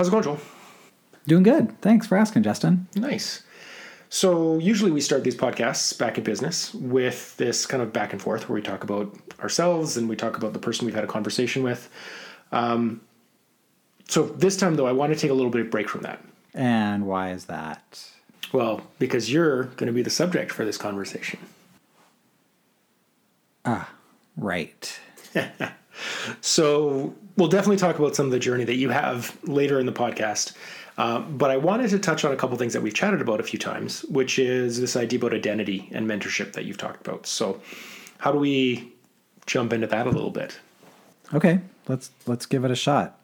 how's it going, Joel? Doing good. Thanks for asking, Justin. Nice. So, usually we start these podcasts back in business with this kind of back and forth where we talk about ourselves and we talk about the person we've had a conversation with. Um, so, this time, though, I want to take a little bit of break from that. And why is that? Well, because you're going to be the subject for this conversation. Ah, right. So, we'll definitely talk about some of the journey that you have later in the podcast. Uh, but I wanted to touch on a couple things that we've chatted about a few times, which is this idea about identity and mentorship that you've talked about. So, how do we jump into that a little bit? Okay, let's let's give it a shot.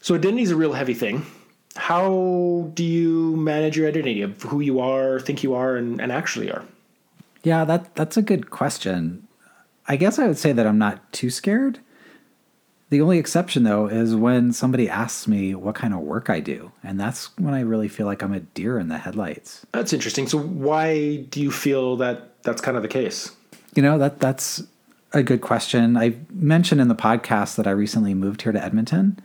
So, identity is a real heavy thing. How do you manage your identity of who you are, think you are, and, and actually are? Yeah, that that's a good question. I guess I would say that I'm not too scared. The only exception, though, is when somebody asks me what kind of work I do. And that's when I really feel like I'm a deer in the headlights. That's interesting. So, why do you feel that that's kind of the case? You know, that that's a good question. I mentioned in the podcast that I recently moved here to Edmonton.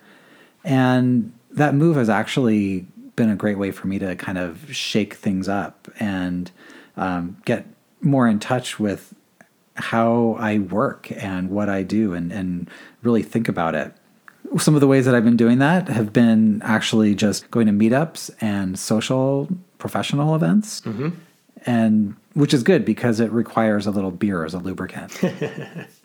And that move has actually been a great way for me to kind of shake things up and um, get more in touch with how I work and what I do and, and really think about it. Some of the ways that I've been doing that have been actually just going to meetups and social professional events. Mm-hmm. And which is good because it requires a little beer as a lubricant.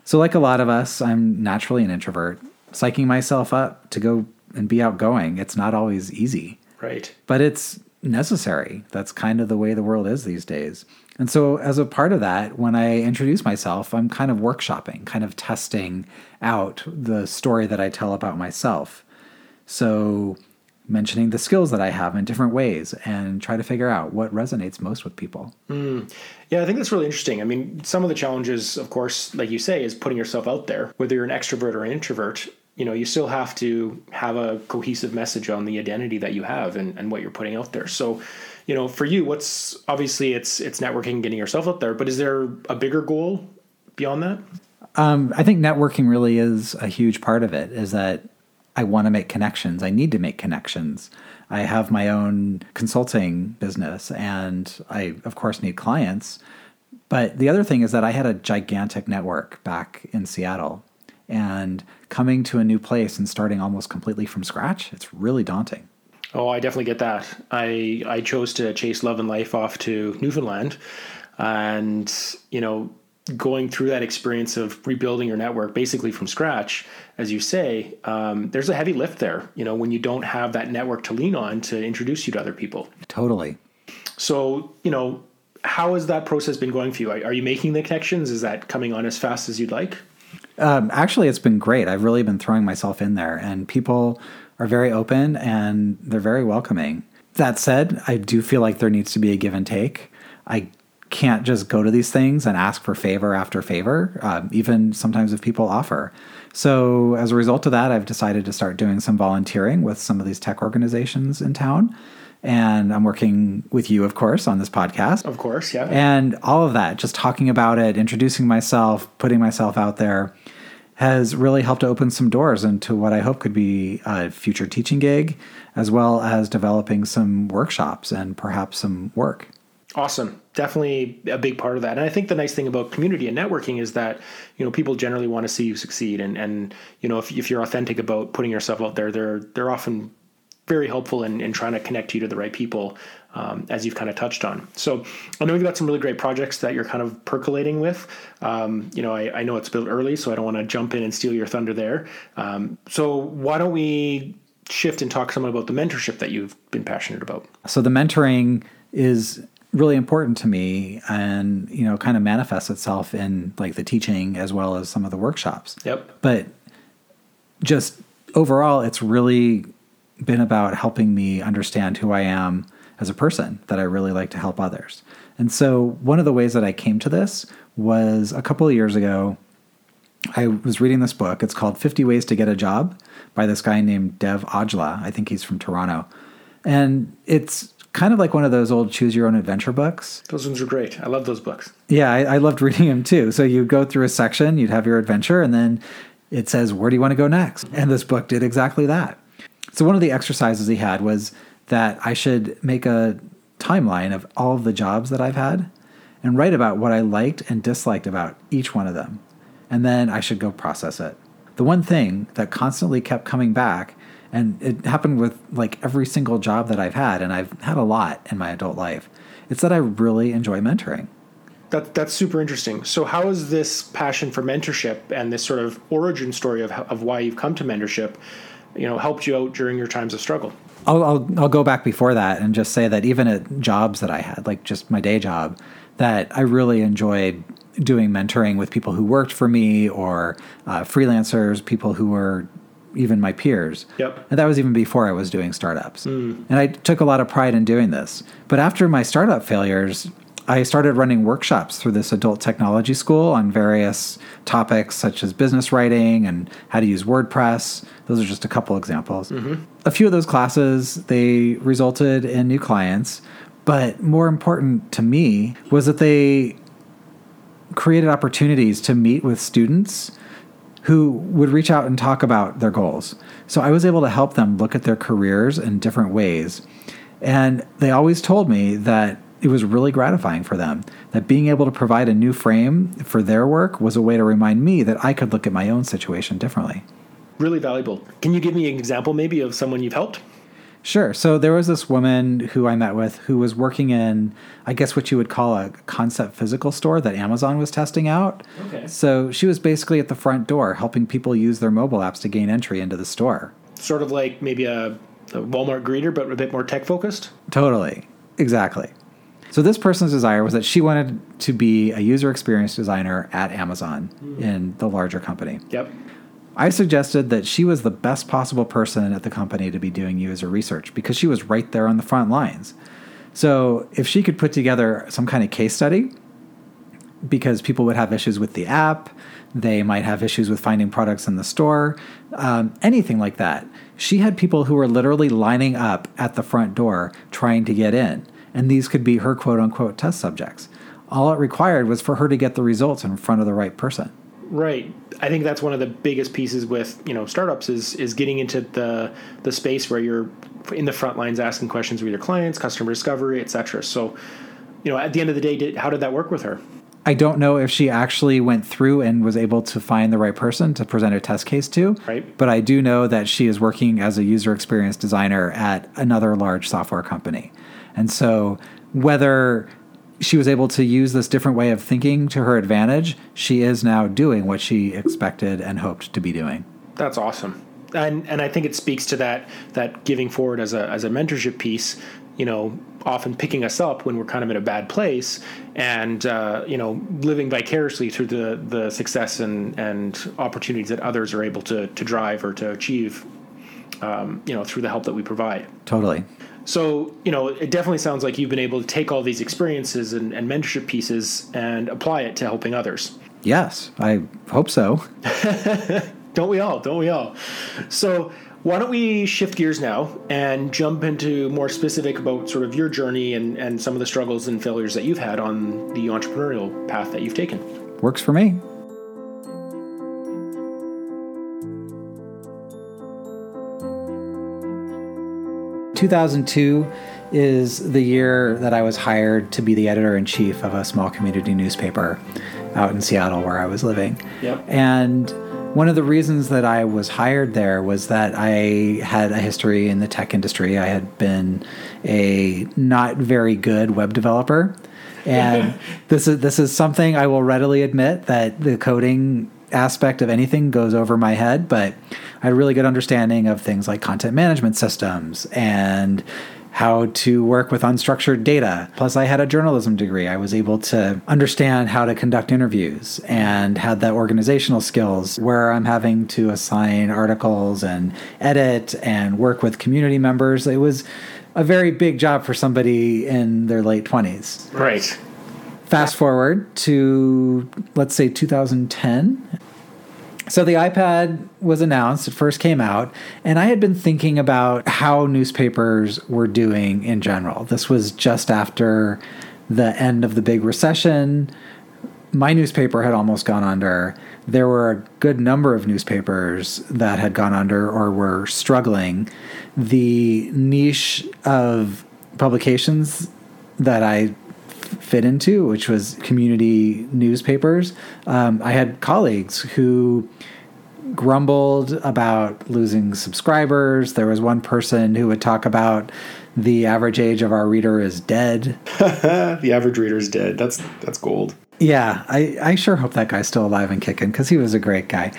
so, like a lot of us, I'm naturally an introvert. Psyching myself up to go and be outgoing, it's not always easy. Right. But it's necessary. That's kind of the way the world is these days. And so, as a part of that, when I introduce myself, I'm kind of workshopping, kind of testing out the story that I tell about myself. So, mentioning the skills that I have in different ways and try to figure out what resonates most with people. Mm. Yeah, I think that's really interesting. I mean, some of the challenges, of course, like you say, is putting yourself out there, whether you're an extrovert or an introvert. You know, you still have to have a cohesive message on the identity that you have and, and what you're putting out there. So, you know, for you, what's obviously it's it's networking, getting yourself out there, but is there a bigger goal beyond that? Um, I think networking really is a huge part of it. Is that I want to make connections. I need to make connections. I have my own consulting business, and I of course need clients. But the other thing is that I had a gigantic network back in Seattle, and coming to a new place and starting almost completely from scratch, it's really daunting. Oh, I definitely get that. I I chose to chase love and life off to Newfoundland, and you know, going through that experience of rebuilding your network basically from scratch, as you say, um, there's a heavy lift there. You know, when you don't have that network to lean on to introduce you to other people. Totally. So you know, how has that process been going for you? Are, are you making the connections? Is that coming on as fast as you'd like? Um, actually, it's been great. I've really been throwing myself in there, and people are very open and they're very welcoming. That said, I do feel like there needs to be a give and take. I can't just go to these things and ask for favor after favor, um, even sometimes if people offer. So, as a result of that, I've decided to start doing some volunteering with some of these tech organizations in town. And I'm working with you, of course, on this podcast. Of course, yeah. And all of that, just talking about it, introducing myself, putting myself out there has really helped open some doors into what I hope could be a future teaching gig, as well as developing some workshops and perhaps some work. Awesome. Definitely a big part of that. And I think the nice thing about community and networking is that, you know, people generally want to see you succeed. And, and you know, if, if you're authentic about putting yourself out there, they're, they're often very helpful in, in trying to connect you to the right people, um, as you've kind of touched on. So I know you've got some really great projects that you're kind of percolating with. Um, you know, I, I, know it's built early, so I don't want to jump in and steal your thunder there. Um, so why don't we shift and talk somewhat about the mentorship that you've been passionate about? So the mentoring is really important to me and you know kind of manifests itself in like the teaching as well as some of the workshops yep but just overall it's really been about helping me understand who I am as a person, that I really like to help others. And so, one of the ways that I came to this was a couple of years ago. I was reading this book. It's called 50 Ways to Get a Job by this guy named Dev Aujla. I think he's from Toronto. And it's kind of like one of those old choose your own adventure books. Those ones are great. I love those books. Yeah, I, I loved reading them too. So you go through a section, you'd have your adventure, and then it says, Where do you want to go next? And this book did exactly that. So one of the exercises he had was that I should make a timeline of all of the jobs that I've had and write about what I liked and disliked about each one of them. And then I should go process it. The one thing that constantly kept coming back, and it happened with like every single job that I've had, and I've had a lot in my adult life, it's that I really enjoy mentoring. That, that's super interesting. So, how has this passion for mentorship and this sort of origin story of, of why you've come to mentorship, you know, helped you out during your times of struggle? I'll, I'll, I'll go back before that and just say that even at jobs that I had, like just my day job, that I really enjoyed doing mentoring with people who worked for me or uh, freelancers, people who were even my peers. Yep. And that was even before I was doing startups. Mm. And I took a lot of pride in doing this. But after my startup failures, I started running workshops through this adult technology school on various topics such as business writing and how to use WordPress. Those are just a couple examples. Mm-hmm. A few of those classes they resulted in new clients, but more important to me was that they created opportunities to meet with students who would reach out and talk about their goals. So I was able to help them look at their careers in different ways. And they always told me that it was really gratifying for them that being able to provide a new frame for their work was a way to remind me that I could look at my own situation differently. Really valuable. Can you give me an example maybe of someone you've helped? Sure. So there was this woman who I met with who was working in, I guess, what you would call a concept physical store that Amazon was testing out. Okay. So she was basically at the front door helping people use their mobile apps to gain entry into the store. Sort of like maybe a, a Walmart greeter, but a bit more tech focused? Totally. Exactly. So this person's desire was that she wanted to be a user experience designer at Amazon mm. in the larger company. Yep. I suggested that she was the best possible person at the company to be doing user research because she was right there on the front lines. So if she could put together some kind of case study, because people would have issues with the app, they might have issues with finding products in the store, um, anything like that. She had people who were literally lining up at the front door trying to get in and these could be her quote unquote test subjects. All it required was for her to get the results in front of the right person. Right. I think that's one of the biggest pieces with you know startups is is getting into the the space where you're in the front lines asking questions with your clients, customer discovery, etc. So, you know, at the end of the day, did, how did that work with her? I don't know if she actually went through and was able to find the right person to present a test case to. Right. But I do know that she is working as a user experience designer at another large software company. And so, whether she was able to use this different way of thinking to her advantage, she is now doing what she expected and hoped to be doing. That's awesome. And and I think it speaks to that that giving forward as a as a mentorship piece, you know, often picking us up when we're kind of in a bad place and uh, you know, living vicariously through the the success and and opportunities that others are able to to drive or to achieve um, you know, through the help that we provide. Totally. So, you know, it definitely sounds like you've been able to take all these experiences and, and mentorship pieces and apply it to helping others. Yes, I hope so. don't we all? Don't we all? So, why don't we shift gears now and jump into more specific about sort of your journey and, and some of the struggles and failures that you've had on the entrepreneurial path that you've taken? Works for me. 2002 is the year that I was hired to be the editor in chief of a small community newspaper out in Seattle where I was living. Yep. And one of the reasons that I was hired there was that I had a history in the tech industry. I had been a not very good web developer. And this is this is something I will readily admit that the coding aspect of anything goes over my head, but I had a really good understanding of things like content management systems and how to work with unstructured data. Plus, I had a journalism degree. I was able to understand how to conduct interviews and had the organizational skills where I'm having to assign articles and edit and work with community members. It was a very big job for somebody in their late 20s. Right. Fast forward to, let's say, 2010. So the iPad was announced, it first came out, and I had been thinking about how newspapers were doing in general. This was just after the end of the big recession. my newspaper had almost gone under. There were a good number of newspapers that had gone under or were struggling. The niche of publications that I fit into, which was community newspapers, um, I had colleagues who grumbled about losing subscribers. There was one person who would talk about the average age of our reader is dead. the average reader is dead. That's that's gold. Yeah, I, I sure hope that guy's still alive and kicking because he was a great guy.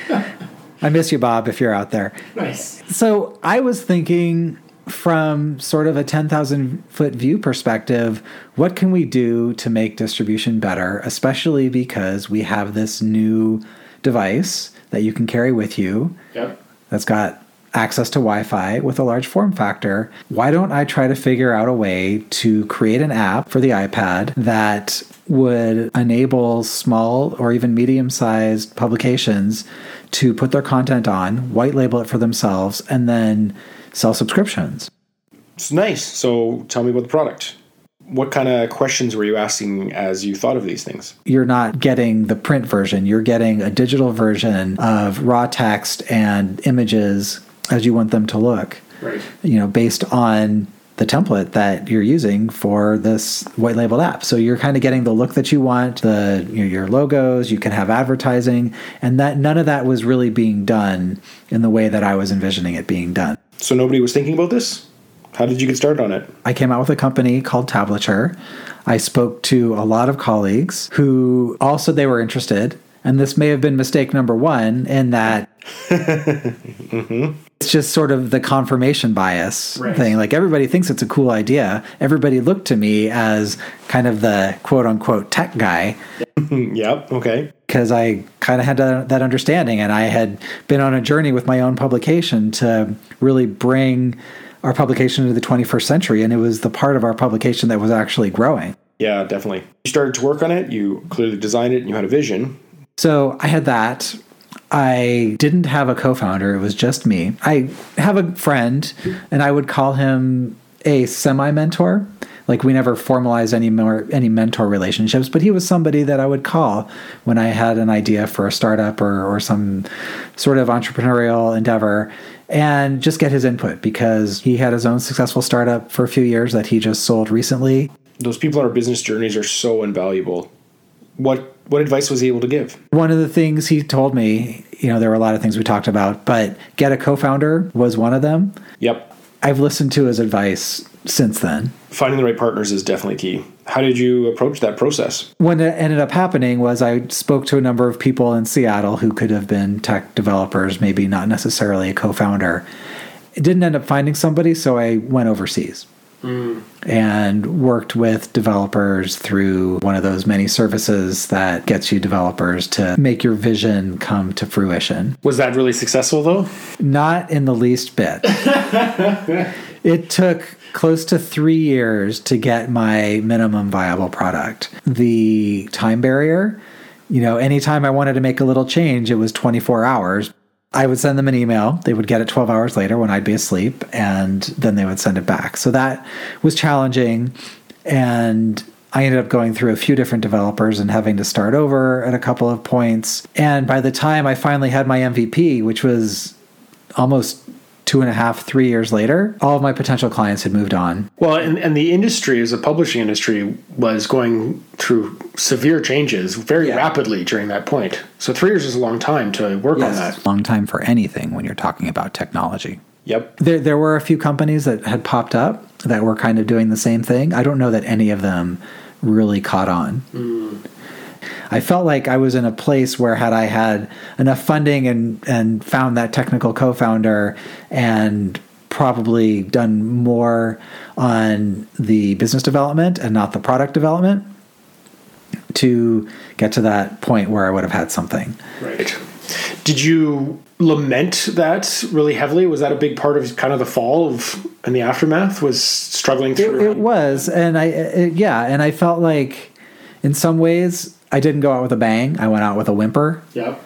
I miss you, Bob, if you're out there. Nice. So I was thinking from sort of a 10,000 foot view perspective, what can we do to make distribution better, especially because we have this new device that you can carry with you Yep. that's got access to Wi Fi with a large form factor. Why don't I try to figure out a way to create an app for the iPad that would enable small or even medium sized publications to put their content on, white label it for themselves, and then sell subscriptions? It's nice. So tell me about the product. What kind of questions were you asking as you thought of these things? You're not getting the print version, you're getting a digital version of raw text and images as you want them to look. Right. you know, based on the template that you're using for this white labeled app. So you're kind of getting the look that you want, the you know, your logos, you can have advertising, and that none of that was really being done in the way that I was envisioning it being done. So nobody was thinking about this? How did you get started on it? I came out with a company called Tablature. I spoke to a lot of colleagues who also they were interested. And this may have been mistake number one in that mm-hmm. it's just sort of the confirmation bias Right. thing. Like everybody thinks it's a cool idea. Everybody looked to me as kind of the quote unquote tech guy yep. Okay. Because I kind of had that, that understanding and I had been on a journey with my own publication to really bring our publication into the 21st century. And it was the part of our publication that was actually growing. Yeah, definitely. You started to work on it. You clearly designed it and you had a vision. So I had that. I didn't have a co founder, it was just me. I have a friend, and I would call him a semi mentor. Like we never formalized any more any mentor relationships, but he was somebody that I would call when I had an idea for a startup or, or some sort of entrepreneurial endeavor and just get his input because he had his own successful startup for a few years that he just sold recently. Those people on our business journeys are so invaluable. What what advice was he able to give? One of the things he told me, you know, there were a lot of things we talked about, but get a co founder was one of them. Yep. I've listened to his advice since then. Finding the right partners is definitely key. How did you approach that process? When it ended up happening was I spoke to a number of people in Seattle who could have been tech developers, maybe not necessarily a co founder. It didn't end up finding somebody, so I went overseas Mm. and worked with developers through one of those many services that gets you developers to make your vision come to fruition. Was that really successful though? Not in the least bit. it took close to three years to get my minimum viable product. The time barrier, you know, anytime I wanted to make a little change, it was 24 hours. I would send them an email. They would get it 12 hours later when I'd be asleep, and then they would send it back. So that was challenging. And I ended up going through a few different developers and having to start over at a couple of points. And by the time I finally had my MVP, which was almost two and a half, three years later, all of my potential clients had moved on. Well, and, and the industry, as a publishing industry, was going through severe changes very Yeah. rapidly during that point. So three years is a long time to work on that. Long time for anything when you're talking about technology. Yep. There, there were a few companies that had popped up that were kind of doing the same thing. I don't know that any of them really caught on. Mm. I felt like I was in a place where had I had enough funding and and found that technical co-founder and probably done more on the business development and not the product development to get to that point where I would have had something. Right. Did you lament that really heavily? Was that a big part of kind of the fall of and the aftermath? Was struggling It, through? it was, and I it, yeah, and I felt like in some ways I didn't go out with a bang. I went out with a whimper, yep.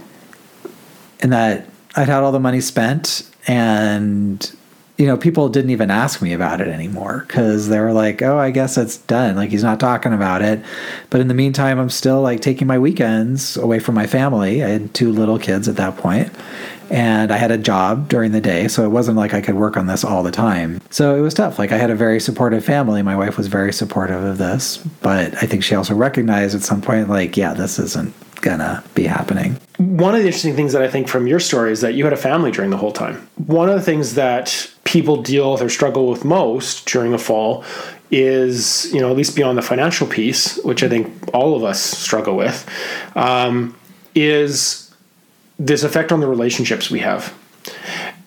in that I'd had all the money spent and you know, people didn't even ask me about it anymore because they were like, oh, I guess it's done. Like, he's not talking about it. But in the meantime, I'm still like taking my weekends away from my family. I had two little kids at that point, and I had a job during the day. So it wasn't like I could work on this all the time. So it was tough. Like, I had a very supportive family. My wife was very supportive of this. But I think she also recognized at some point, like, yeah, this isn't gonna be happening. One of the interesting things that I think from your story is that you had a family during the whole time. One of the things that people deal with or struggle with most during a fall is, you know, at least beyond the financial piece, which I think all of us struggle with, um, is this effect on the relationships we have.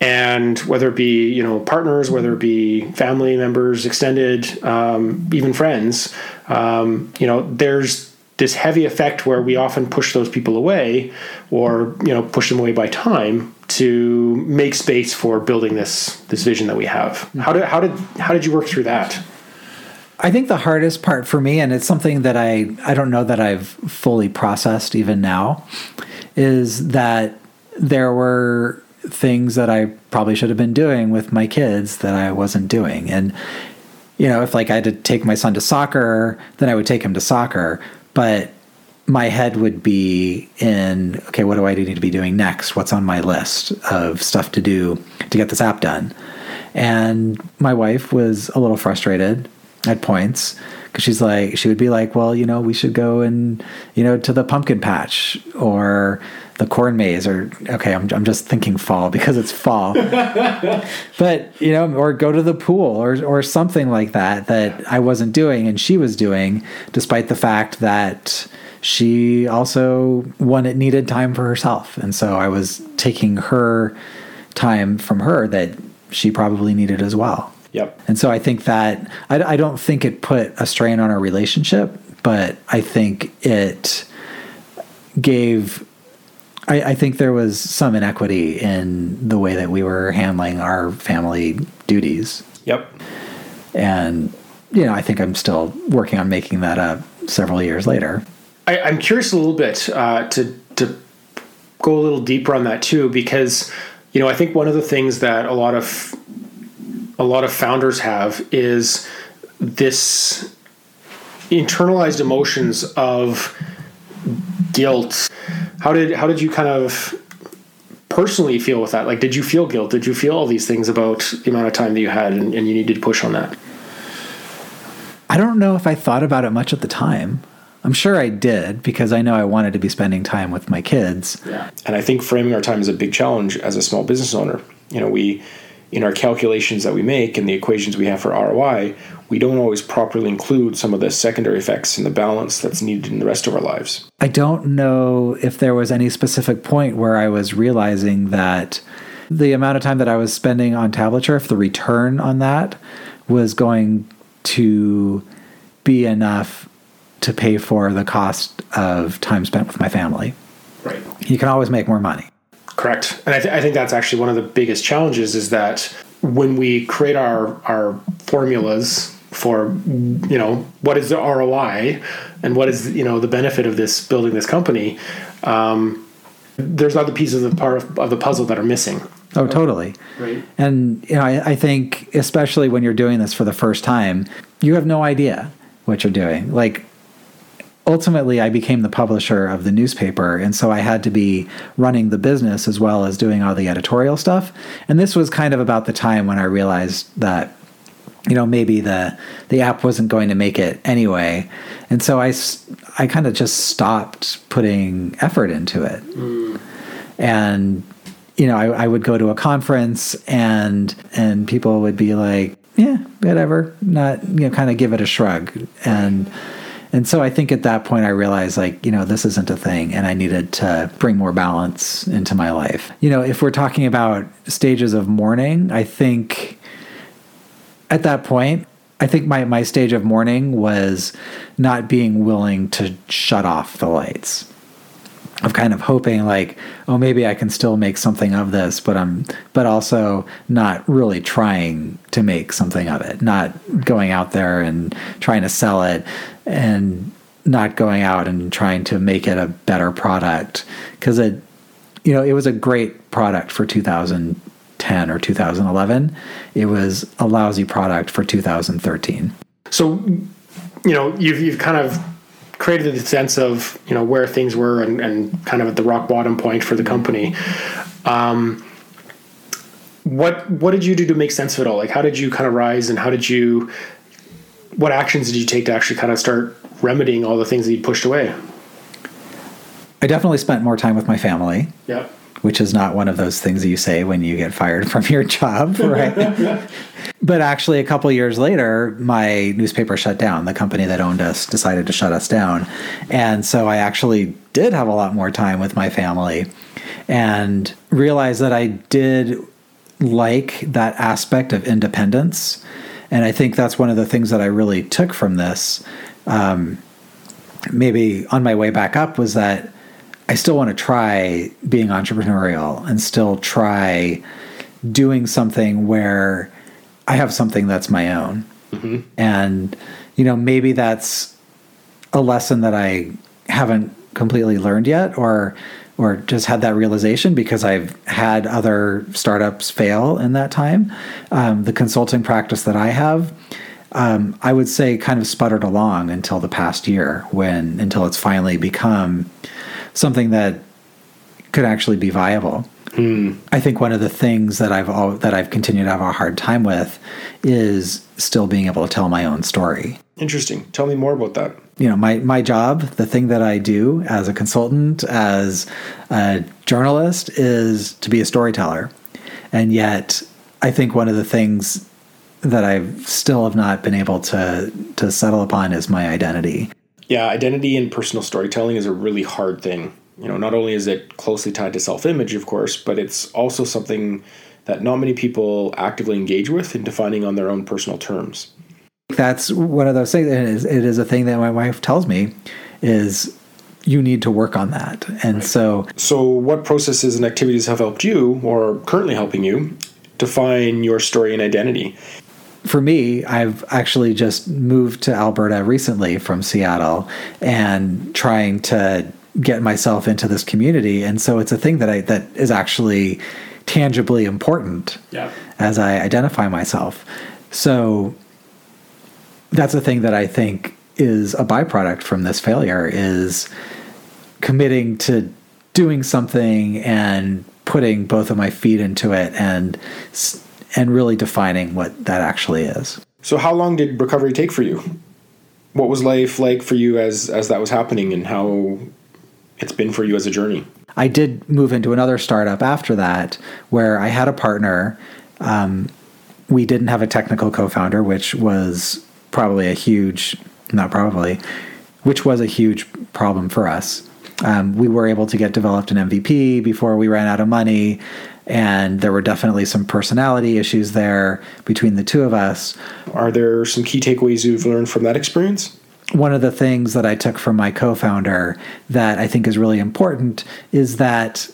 And whether it be, you know, partners, whether it be family members, extended, um, even friends, um, you know, there's this heavy effect where we often push those people away or you know push them away by time to make space for building this this vision that we have how did how did how did you work through that I think the hardest part for me and it's something that I I don't know that I've fully processed even now is that there were things that I probably should have been doing with my kids that I wasn't doing. And you know if like I had to take my son to soccer then I would take him to soccer. But my head would be in okay what do i need to be doing next? What's on my list of stuff to do to get this app done? And my wife was a little frustrated at points because she's like she would be like well you know we should go and you know to the pumpkin patch or the corn maze or okay I'm, I'm just thinking fall because it's fall. But you know or go to the pool or or something like that that I wasn't doing and she was doing despite the fact that she also when it needed time for herself. And so I was taking her time from her that she probably needed as well Yep. and so I think that I, I don't think it put a strain on our relationship, but I think it gave. I, I think there was some inequity in the way that we were handling our family duties, Yep. and you know I think I'm still working on making that up several years later. I, I'm curious a little bit uh, to to go a little deeper on that too, because you know I think one of the things that a lot of a lot of founders have is this internalized emotions of guilt. How did how did you kind of personally feel with that? Like, did you feel guilt? Did you feel all these things about the amount of time that you had, and, and you needed to push on that? I don't know if I thought about it much at the time. I'm sure I did because I know I wanted to be spending time with my kids. Yeah. And I think framing our time is a big challenge as a small business owner. You know, we, in our calculations that we make and the equations we have for ROI, we don't always properly include some of the secondary effects and the balance that's needed in the rest of our lives. I don't know if there was any specific point where I was realizing that the amount of time that I was spending on tablature, if the return on that was going to be enough to pay for the cost of time spent with my family. Right. You can always make more money. Correct. And I, th- I think that's actually one of the biggest challenges is that when we create our, our formulas for, you know, what is the ROI and what is, you know, the benefit of this building this company, um, there's other pieces of the part of, of the puzzle that are missing. Oh, totally. Right. And you know, I, I think especially when you're doing this for the first time, you have no idea what you're doing. Like ultimately I became the publisher of the newspaper and so I had to be running the business as well as doing all the editorial stuff. And this was kind of about the time when I realized that you know maybe the the app wasn't going to make it anyway. And so I I kind of just stopped putting effort into it. And you know, I, I would go to a conference and and people would be like, yeah, whatever, not you know, kind of give it a shrug. And and so I think at that point I realized like, you know, this isn't a thing and I needed to bring more balance into my life. You know, if we're talking about stages of mourning, I think at that point, I think my, my stage of mourning was not being willing to shut off the lights of kind of hoping like oh maybe i can still make something of this but i'm but also not really trying to make something of it not going out there and trying to sell it and not going out and trying to make it a better product because it you know it was a great product for 2010 2010 or 2011. It was a lousy product for 2013. So, you know, you've you've kind of created a sense of you know where things were and, and kind of at the rock bottom point for the company. Um, what what did you do to make sense of it all? Like, how did you kind of rise, and how did you? What actions did you take to actually kind of start remedying all the things that you pushed away? I definitely spent more time with my family. Yeah. Which is not one of those things you say when you get fired from your job, right? but actually, a couple years later, my newspaper shut down. The company that owned us decided to shut us down. And so I actually did have a lot more time with my family and realized that I did like that aspect of independence. And I think that's one of the things that I really took from this. Um, maybe on my way back up was that I still want to try being entrepreneurial and still try doing something where I have something that's my own. Mm-hmm. And, you know, maybe that's a lesson that I haven't completely learned yet or or just had that realization because I've had other startups fail in that time. Um, the consulting practice that I have, um, I would say, kind of sputtered along until the past year when until it's finally become something that could actually be viable. Mm. I think one of the things that I've all, that I've continued to have a hard time with is still being able to tell my own story. Interesting. Tell me more about that. You know, my my job, the thing that I do as a consultant, as a journalist, is to be a storyteller, and yet I think one of the things that I still have not been able to to settle upon is my identity yeah, identity and personal storytelling is a really hard thing. You know, not only is it closely tied to self image, of course, but it's also something that not many people actively engage with in defining on their own personal terms. That's one of those things. It is, it is a thing that my wife tells me is you need to work on that. And right. so So what processes and activities have helped you or currently helping you define your story and identity? For me, I've actually just moved to Alberta recently from Seattle and trying to get myself into this community. And so it's a thing that I that is actually tangibly important yeah. as I identify myself. So that's a thing that I think is a byproduct from this failure is committing to doing something and putting both of my feet into it and and really defining what that actually is. So, how long did recovery take for you? What was life like for you as as that was happening, and how it's been for you as a journey? I did move into another startup after that, where I had a partner. Um, we didn't have a technical co-founder, which was probably a huge, not probably, which was a huge problem for us. Um, we were able to get developed an MVP before we ran out of money and there were definitely some personality issues there between the two of us. Are there some key takeaways you've learned from that experience? One of the things that I took from my co founder that I think is really important is that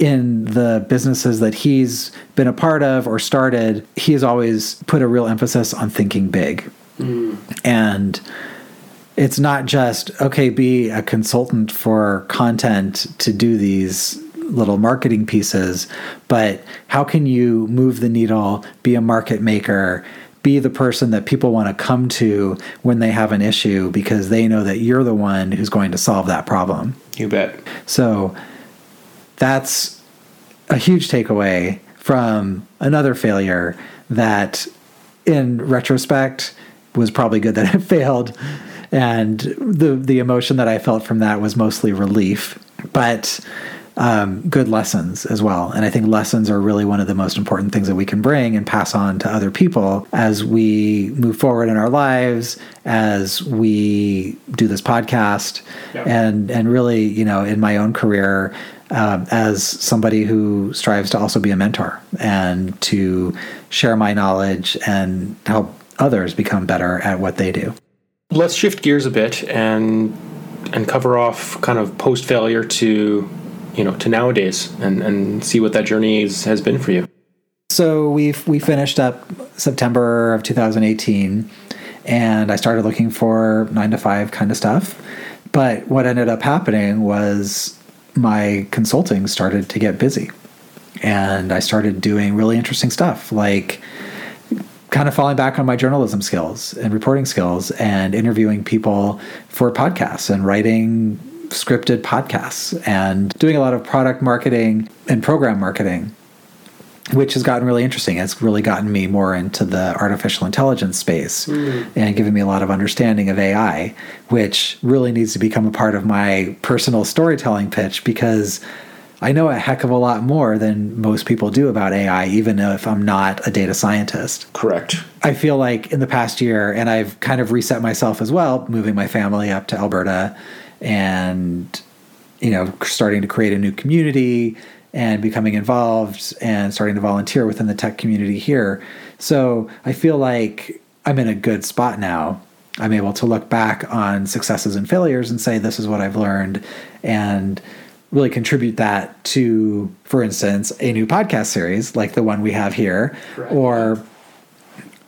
in the businesses that he's been a part of or started, he has always put a real emphasis on thinking big. Mm. And it's not just, okay, be a consultant for content to do these little marketing pieces, but how can you move the needle, be a market maker, be the person that people want to come to when they have an issue because they know that you're the one who's going to solve that problem. You bet. So that's a huge takeaway from another failure that in retrospect was probably good that it failed and the the emotion that I felt from that was mostly relief but um, good lessons as well. And I think lessons are really one of the most important things that we can bring and pass on to other people as we move forward in our lives, as we do this podcast, yeah. and and really, you know, in my own career. Um, as somebody who strives to also be a mentor and to share my knowledge and help others become better at what they do. Let's shift gears a bit and and cover off kind of post failure to you know to nowadays and and see what that journey is, has been for you. So we we finished up september of 2018 and i started looking for nine to five kind of stuff. But what ended up happening was my consulting started to get busy and I started doing really interesting stuff like kind of falling back on my journalism skills and reporting skills and interviewing people for podcasts and writing scripted podcasts and doing a lot of product marketing and program marketing which has gotten really interesting. It's really gotten me more into the artificial intelligence space mm. and given me a lot of understanding of AI, which really needs to become a part of my personal storytelling pitch because I know a heck of a lot more than most people do about AI, even if I'm not a data scientist. Correct. I feel like in the past year, and I've kind of reset myself as well, moving my family up to Alberta and, you know, starting to create a new community and becoming involved and starting to volunteer within the tech community here. So I feel like I'm in a good spot now. I'm able to look back on successes and failures and say, this is what I've learned, and really contribute that to, for instance, a new podcast series like the one we have here, Correct. or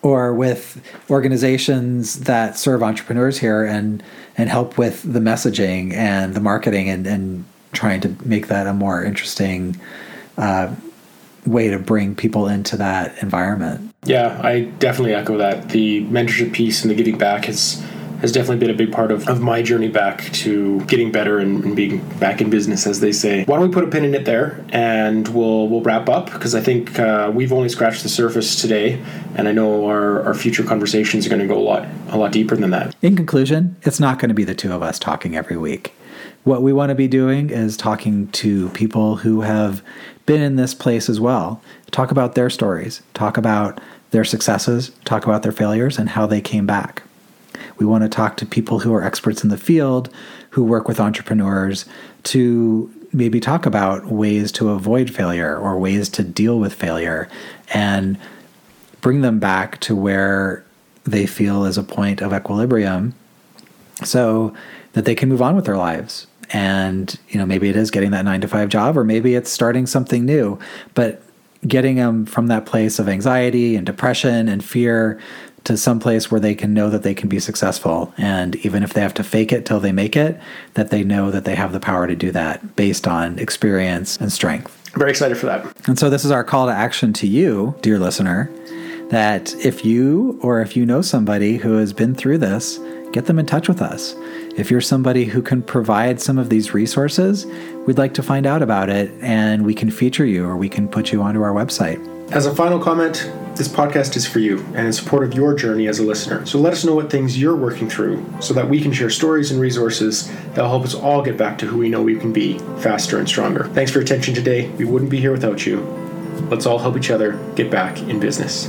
or with organizations that serve entrepreneurs here and and help with the messaging and the marketing and, and trying to make that a more interesting uh, way to bring people into that environment. Yeah, I definitely echo that. The mentorship piece and the giving back has has definitely been a big part of, of my journey back to getting better and, and being back in business, as they say. Why don't we put a pin in it there, and we'll we'll wrap up because I think uh, we've only scratched the surface today, and I know our, our future conversations are going to go a lot a lot deeper than that. In conclusion, it's not going to be the two of us talking every week what we want to be doing is talking to people who have been in this place as well. Talk about their stories, talk about their successes, talk about their failures, and how they came back. We want to talk to people who are experts in the field, who work with entrepreneurs to maybe talk about ways to avoid failure or ways to deal with failure and bring them back to where they feel is a point of equilibrium so that they can move on with their lives. And you know maybe it is getting that nine to five job or maybe it's starting something new. But getting them from that place of anxiety and depression and fear to some place where they can know that they can be successful. And even if they have to fake it till they make it that they know that they have the power to do that based on experience and strength. Very excited for that. And so this is our call to action to you dear listener that if you or if you know somebody who has been through this get them in touch with us. If you're somebody who can provide some of these resources, we'd like to find out about it and we can feature you or we can put you onto our website. As a final comment, this podcast is for you and in support of your journey as a listener. So let us know what things you're working through so that we can share stories and resources that will help us all get back to who we know we can be faster and stronger. Thanks for your attention today. We wouldn't be here without you. Let's all help each other get back in business.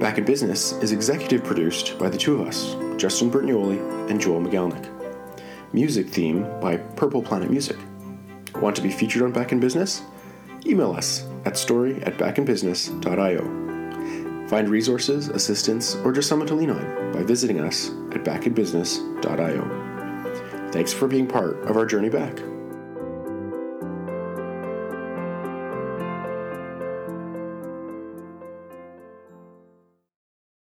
Back in Business is executive produced by the two of us, Justin Bertnioli and Joel Magalnick. Music theme by Purple Planet Music. Want to be featured on Back in Business? Email us at story at backinbusiness.io. Find resources, assistance, or just someone to lean on by visiting us at backinbusiness.io. Thanks for being part of our journey back.